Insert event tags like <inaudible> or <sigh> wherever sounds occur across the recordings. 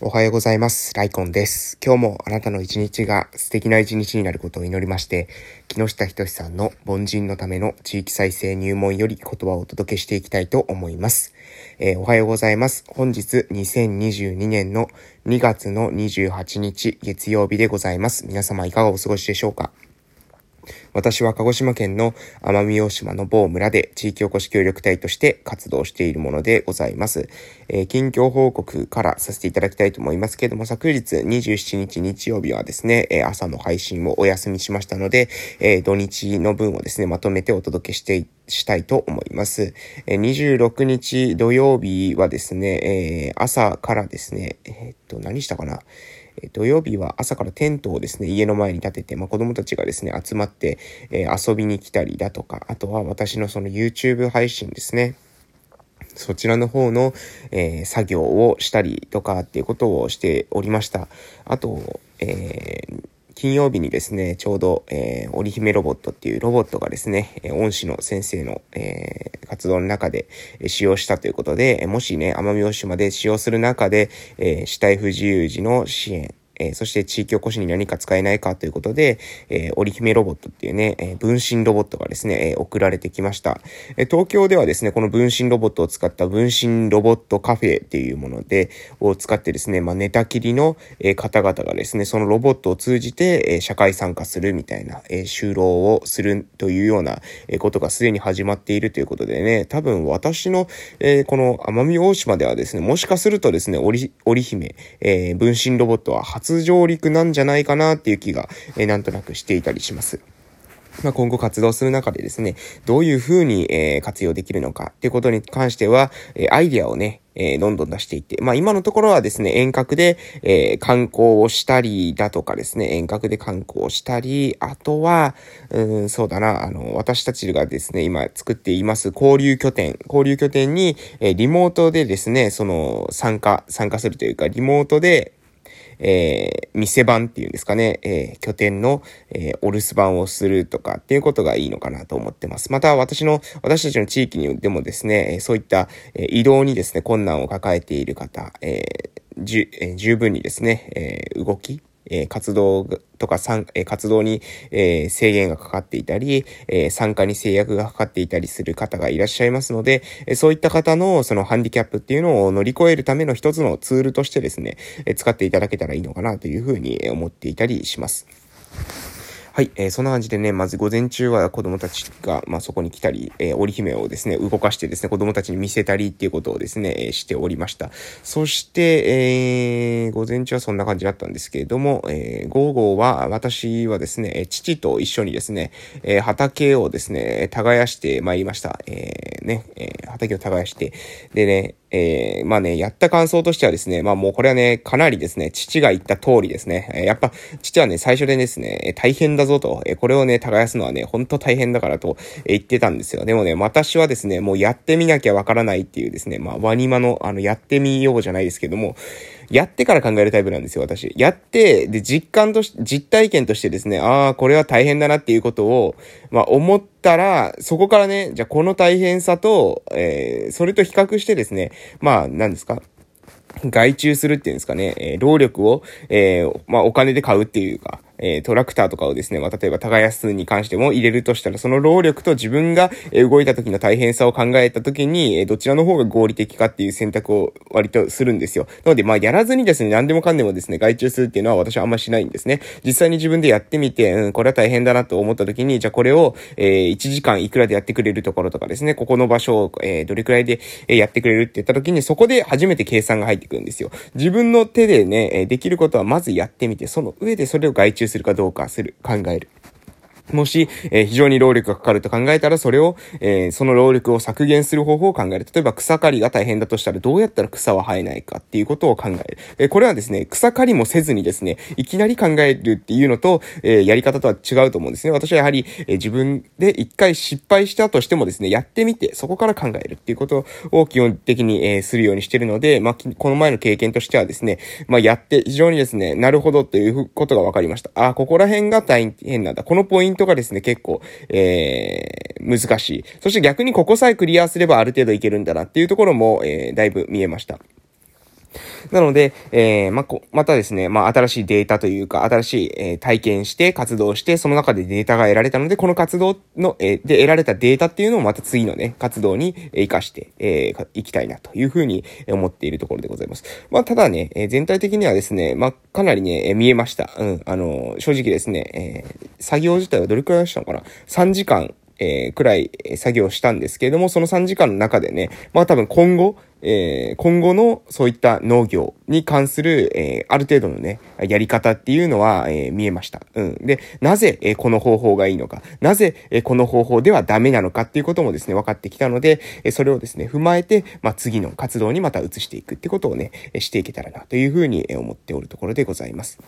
おはようございます。ライコンです。今日もあなたの一日が素敵な一日になることを祈りまして、木下仁さんの凡人のための地域再生入門より言葉をお届けしていきたいと思います。えー、おはようございます。本日2022年の2月の28日月曜日でございます。皆様いかがお過ごしでしょうか？私は鹿児島県の奄美大島の某村で地域おこし協力隊として活動しているものでございます。えー、近況報告からさせていただきたいと思いますけれども、昨日27日日曜日はですね、えー、朝の配信をお休みしましたので、えー、土日の分をですね、まとめてお届けしていしたいと思います。え26日土曜日はですね、え朝からですね、えっと、何したかな？え土曜日は朝からテントをですね、家の前に立てて、まあ、子供たちがですね、集まって、え、遊びに来たりだとか、あとは私のその YouTube 配信ですね。そちらの方の、えー、作業をしたりとかっていうことをしておりました。あと、えー金曜日にですね、ちょうど、えー、織姫ロボットっていうロボットがですねえ、恩師の先生の、えー、活動の中で、使用したということで、もしね、奄美大島で使用する中で、えー、死体不自由時の支援、えー、そして地域おこしに何か使えないかということで、えー、織姫ロボットっていうね、えー、分身ロボットがですね、え、送られてきました、え。東京ではですね、この分身ロボットを使った分身ロボットカフェっていうもので、を使ってですね、まあ、寝たきりの、え、方々がですね、そのロボットを通じて、え、社会参加するみたいな、え、就労をするというような、え、ことがすでに始まっているということでね、多分私の、え、この奄美大島ではですね、もしかするとですね、織姫、え、分身ロボットは初初上陸なんじゃないかなっていう気が、え、なんとなくしていたりします。まあ、今後活動する中でですね、どういうふうに、え、活用できるのかっていうことに関しては、え、アイディアをね、え、どんどん出していって、まあ今のところはですね、遠隔で、え、観光をしたりだとかですね、遠隔で観光をしたり、あとは、うん、そうだな、あの、私たちがですね、今作っています交流拠点、交流拠点に、え、リモートでですね、その、参加、参加するというか、リモートで、えー、店番っていうんですかね、えー、拠点の、えー、お留守番をするとかっていうことがいいのかなと思ってます。また私の、私たちの地域にでもですね、そういった、え移動にですね、困難を抱えている方、えじゅえ十分にですね、え動き、え活動とか、え活動に、え制限がかかっていたり、え参加に制約がかかっていたりする方がいらっしゃいますので、えそういった方のそのハンディキャップっていうのを乗り越えるための一つのツールとしてですね、え使っていただけたらいいのかなというふうに思っていたりします。はい、えー、そんな感じでね、まず午前中は子供たちが、まあ、そこに来たり、えー、織姫をですね、動かしてですね、子供たちに見せたりっていうことをですね、えー、しておりました。そして、えー、午前中はそんな感じだったんですけれども、えー、午後は、私はですね、父と一緒にですね、えー、畑をですね、耕してまいりました。えー、ね、えー、畑を耕して、でね、えー、まあね、やった感想としてはですね、まあもうこれはね、かなりですね、父が言った通りですね、えー、やっぱ、父はね、最初でですね、大変だぞと、え、これをね、耕すのはね、ほんと大変だからと、え、言ってたんですよ。でもね、私はですね、もうやってみなきゃわからないっていうですね、まあ、ワニマの、あの、やってみようじゃないですけども、やってから考えるタイプなんですよ、私。やって、で、実感とし、実体験としてですね、ああ、これは大変だなっていうことを、まあ、思ったら、そこからね、じゃあこの大変さと、えー、それと比較してですね、まあ、何ですか外注するっていうんですかね、えー、労力を、えー、まあ、お金で買うっていうか、えー、トラクターとかをですね、まあ、例えば耕すに関しても入れるとしたら、その労力と自分が動いた時の大変さを考えた時に、えどちらの方が合理的かっていう選択を割とするんですよ。なので、まあ、やらずにですね、何でもかんでもですね、外注するっていうのは私はあんましないんですね。実際に自分でやってみて、うん、これは大変だなと思った時に、じゃあこれを、えー、1時間いくらでやってくれるところとかですね、ここの場所を、えー、どれくらいで、えやってくれるって言った時に、そこで初めて計算が入ってくるんですよ。自分の手でね、できることはまずやってみて、その上でそれを外注するかどうかす。る、考える。もし、えー、非常に労力がかかると考えたら、それを、えー、その労力を削減する方法を考える。例えば草刈りが大変だとしたら、どうやったら草は生えないかっていうことを考える。えー、これはですね、草刈りもせずにですね、いきなり考えるっていうのと、えやり方とは違うと思うんですね。私はやはり、え自分で一回失敗したとしてもですね、やってみて、そこから考えるっていうことを基本的に、えするようにしているので、まあ、この前の経験としてはですね、まあ、やって非常にですね、なるほどということが分かりました。あ、ここら辺が大変なんだ。このポイントがですね、結構、えー、難しい。そして逆にここさえクリアすればある程度いけるんだなっていうところも、えー、だいぶ見えました。なので、えー、まこ、またですね、まあ、新しいデータというか、新しい、えー、体験して活動して、その中でデータが得られたので、この活動の、えー、で得られたデータっていうのをまた次のね、活動に活かして、えー、いきたいなというふうに思っているところでございます。まあ、ただね、えー、全体的にはですね、まあ、かなりね、えー、見えました。うん、あのー、正直ですね、えー、作業自体はどれくらいしたのかな ?3 時間、えー、くらい作業したんですけれども、その3時間の中でね、まあ多分今後、えー、今後のそういった農業に関する、えー、ある程度のね、やり方っていうのは、えー、見えました。うん。で、なぜ、えこの方法がいいのか、なぜ、えこの方法ではダメなのかっていうこともですね、分かってきたので、えそれをですね、踏まえて、まあ、次の活動にまた移していくってことをね、していけたらなというふうに思っておるところでございます。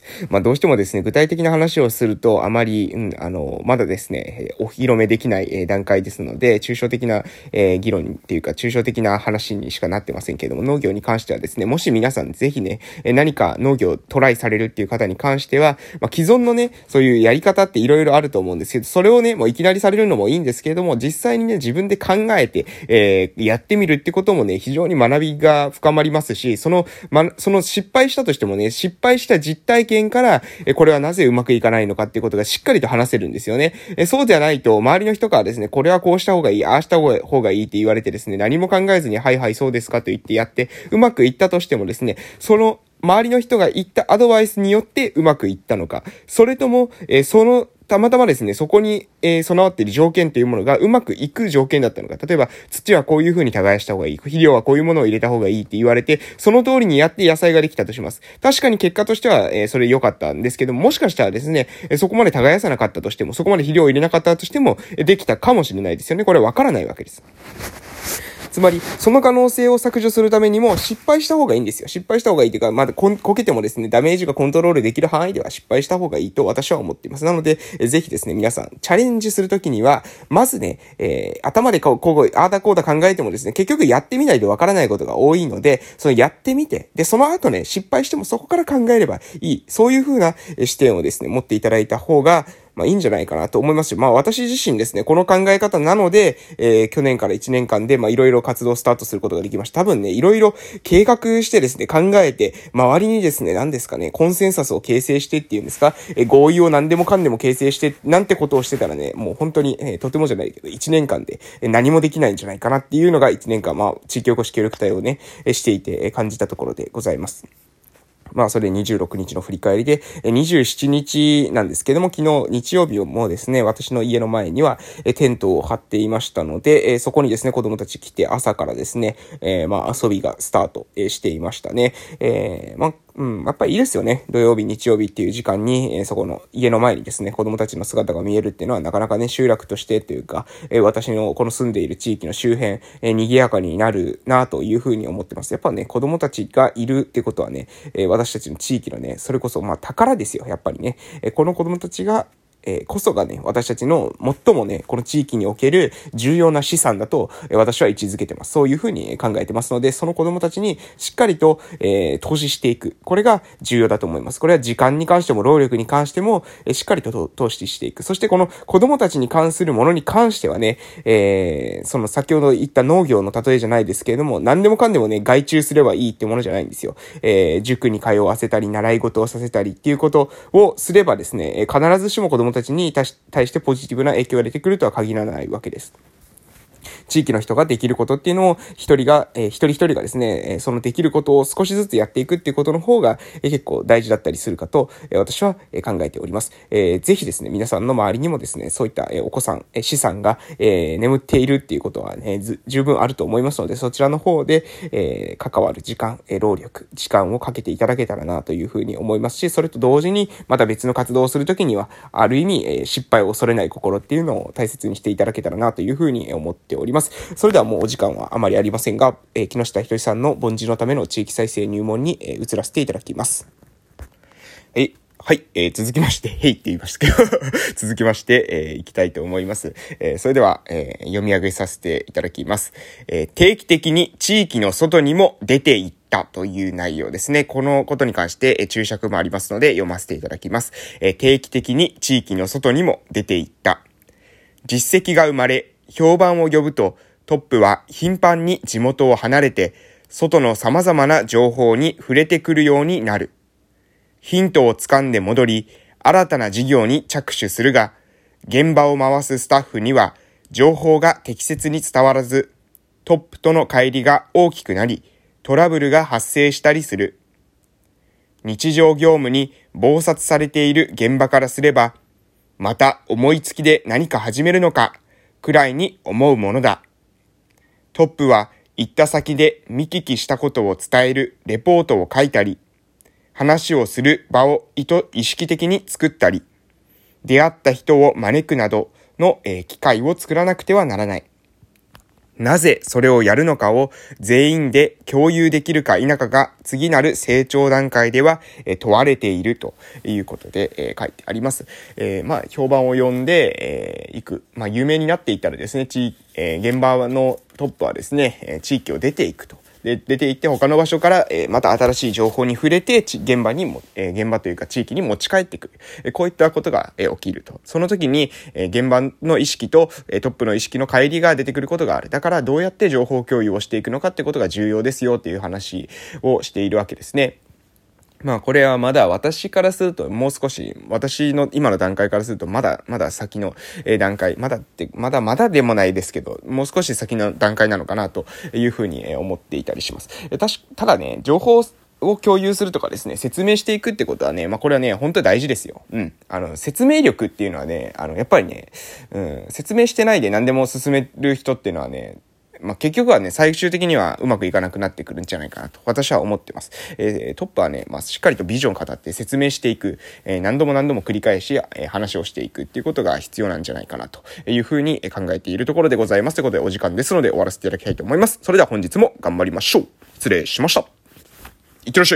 <laughs> まあどうしてもですね、具体的な話をするとあまり、うん、あの、まだですね、お披露目できない、え段階ですので、抽象的な、えー、議論っていうか、抽象的な話にしかなってませんけれども、農業に関してはですね、もし皆さんぜひね、え何か農業トライされるっていう方に関しては、まあ既存のね、そういうやり方って色々あると思うんですけど、それをね、もういきなりされるのもいいんですけれども、実際にね、自分で考えて、えー、やってみるってこともね、非常に学びが深まりますし、その、ま、その失敗したとしてもね、失敗した実態体験から、えこれはなぜうまくいかないのかっていうことがしっかりと話せるんですよね。えそうじゃないと、周りの人からですね、これはこうした方がいい、ああした方がいいって言われてですね、何も考えずに、はいはいそうですかと言ってやって、うまくいったとしてもですね、その周りの人が言ったアドバイスによってうまくいったのか、それとも、えー、そのたまたまですね、そこに、えー、備わっている条件というものがうまくいく条件だったのか。例えば、土はこういう風に耕した方がいい。肥料はこういうものを入れた方がいいって言われて、その通りにやって野菜ができたとします。確かに結果としては、えー、それ良かったんですけども、もしかしたらですね、えそこまで耕さなかったとしても、そこまで肥料を入れなかったとしても、できたかもしれないですよね。これわからないわけです。つまり、その可能性を削除するためにも失敗した方がいいんですよ。失敗した方がいいというか、まだここけてもですね、ダメージがコントロールできる範囲では失敗した方がいいと私は思っています。なので、えぜひですね、皆さん、チャレンジするときには、まずね、えー、頭でこう、こう、ああだこうだ考えてもですね、結局やってみないとわからないことが多いので、そのやってみて、で、その後ね、失敗してもそこから考えればいい。そういう風な視点をですね、持っていただいた方が、まあいいんじゃないかなと思いますし、まあ私自身ですね、この考え方なので、えー、去年から1年間で、まあいろいろ活動スタートすることができました。多分ね、いろいろ計画してですね、考えて、周りにですね、何ですかね、コンセンサスを形成してっていうんですか、えー、合意を何でもかんでも形成して、なんてことをしてたらね、もう本当に、えー、とてもじゃないけど、1年間で、えー、何もできないんじゃないかなっていうのが1年間、まあ地域おこし協力隊をね、えしていて、え感じたところでございます。まあ、それ26日の振り返りで、27日なんですけども、昨日日曜日もですね、私の家の前には、テントを張っていましたので、そこにですね、子供たち来て朝からですね、えー、まあ、遊びがスタートしていましたね。えー、まあ、うん、やっぱりいいですよね。土曜日、日曜日っていう時間に、えー、そこの家の前にですね、子供たちの姿が見えるっていうのはなかなかね、集落としてというか、えー、私のこの住んでいる地域の周辺、えー、賑やかになるなというふうに思ってます。やっぱね、子供たちがいるってことはね、え私たちの地域のね、それこそまあ宝ですよ、やっぱりね。えこの子供たちがえー、こそがね、私たちの最もね、この地域における重要な資産だと、えー、私は位置づけてます。そういうふうに考えてますので、その子供たちにしっかりと、えー、投資していく。これが重要だと思います。これは時間に関しても、労力に関しても、えー、しっかりと投資していく。そしてこの子供たちに関するものに関してはね、えー、その先ほど言った農業の例えじゃないですけれども、何でもかんでもね、外注すればいいってものじゃないんですよ。えー、塾に通わせたり、習い事をさせたりっていうことをすればですね、必ずしも子供たちに対してポジティブな影響が出てくるとは限らないわけです。地域の人ができることっていうのを一人が、えー、一人一人がですね、えそのできることを少しずつやっていくっていうことの方が、えー、結構大事だったりするかと、えー、私は、え考えております。えー、ぜひですね、皆さんの周りにもですね、そういった、えお子さん、え資産が、え眠っているっていうことはね、十分あると思いますので、そちらの方で、え関わる時間、え労力、時間をかけていただけたらなというふうに思いますし、それと同時に、また別の活動をするときには、ある意味、え失敗を恐れない心っていうのを大切にしていただけたらなというふうに思っております。それではもうお時間はあまりありませんが、えー、木下ひとりさんの凡人のための地域再生入門に、え、移らせていただきます。えはい、えー、続きまして、<laughs> へいって言いましたけど <laughs> 続きまして、えー、いきたいと思います。えー、それでは、えー、読み上げさせていただきます。えー、定期的に地域の外にも出ていったという内容ですね。このことに関して、え、注釈もありますので読ませていただきます。え、定期的に地域の外にも出ていった。実績が生まれ、評判を呼ぶと、トップは頻繁に地元を離れて、外の様々な情報に触れてくるようになる。ヒントをつかんで戻り、新たな事業に着手するが、現場を回すスタッフには情報が適切に伝わらず、トップとの乖離が大きくなり、トラブルが発生したりする。日常業務に暴殺されている現場からすれば、また思いつきで何か始めるのか、くらいに思うものだ。トップは行った先で見聞きしたことを伝えるレポートを書いたり、話をする場を意図、意識的に作ったり、出会った人を招くなどの、え、機会を作らなくてはならない。なぜそれをやるのかを全員で共有できるか否かが次なる成長段階では、問われているということで、書いてあります。えー、まあ、評判を呼んで、えー、いく。まあ、有名になっていったらですね、地、えー、現場のトップはですね、地域を出ていくと。で、出て行って他の場所から、えー、また新しい情報に触れて、現場にも、えー、現場というか地域に持ち帰ってくる。え、こういったことが、え、起きると。その時に、え、現場の意識と、え、トップの意識の乖離が出てくることがある。だからどうやって情報共有をしていくのかってことが重要ですよっていう話をしているわけですね。まあこれはまだ私からするともう少し、私の今の段階からするとまだまだ先の段階、まだって、まだまだでもないですけど、もう少し先の段階なのかなというふうに思っていたりします。たただね、情報を共有するとかですね、説明していくってことはね、まあこれはね、本当に大事ですよ。うん。あの、説明力っていうのはね、あの、やっぱりね、うん、説明してないで何でも進める人っていうのはね、まあ、結局はね、最終的にはうまくいかなくなってくるんじゃないかなと、私は思ってます。えー、トップはね、まあ、しっかりとビジョンを語って説明していく、えー、何度も何度も繰り返し、えー、話をしていくっていうことが必要なんじゃないかなというふうに考えているところでございます。ということでお時間ですので終わらせていただきたいと思います。それでは本日も頑張りましょう。失礼しました。いってらっしゃい。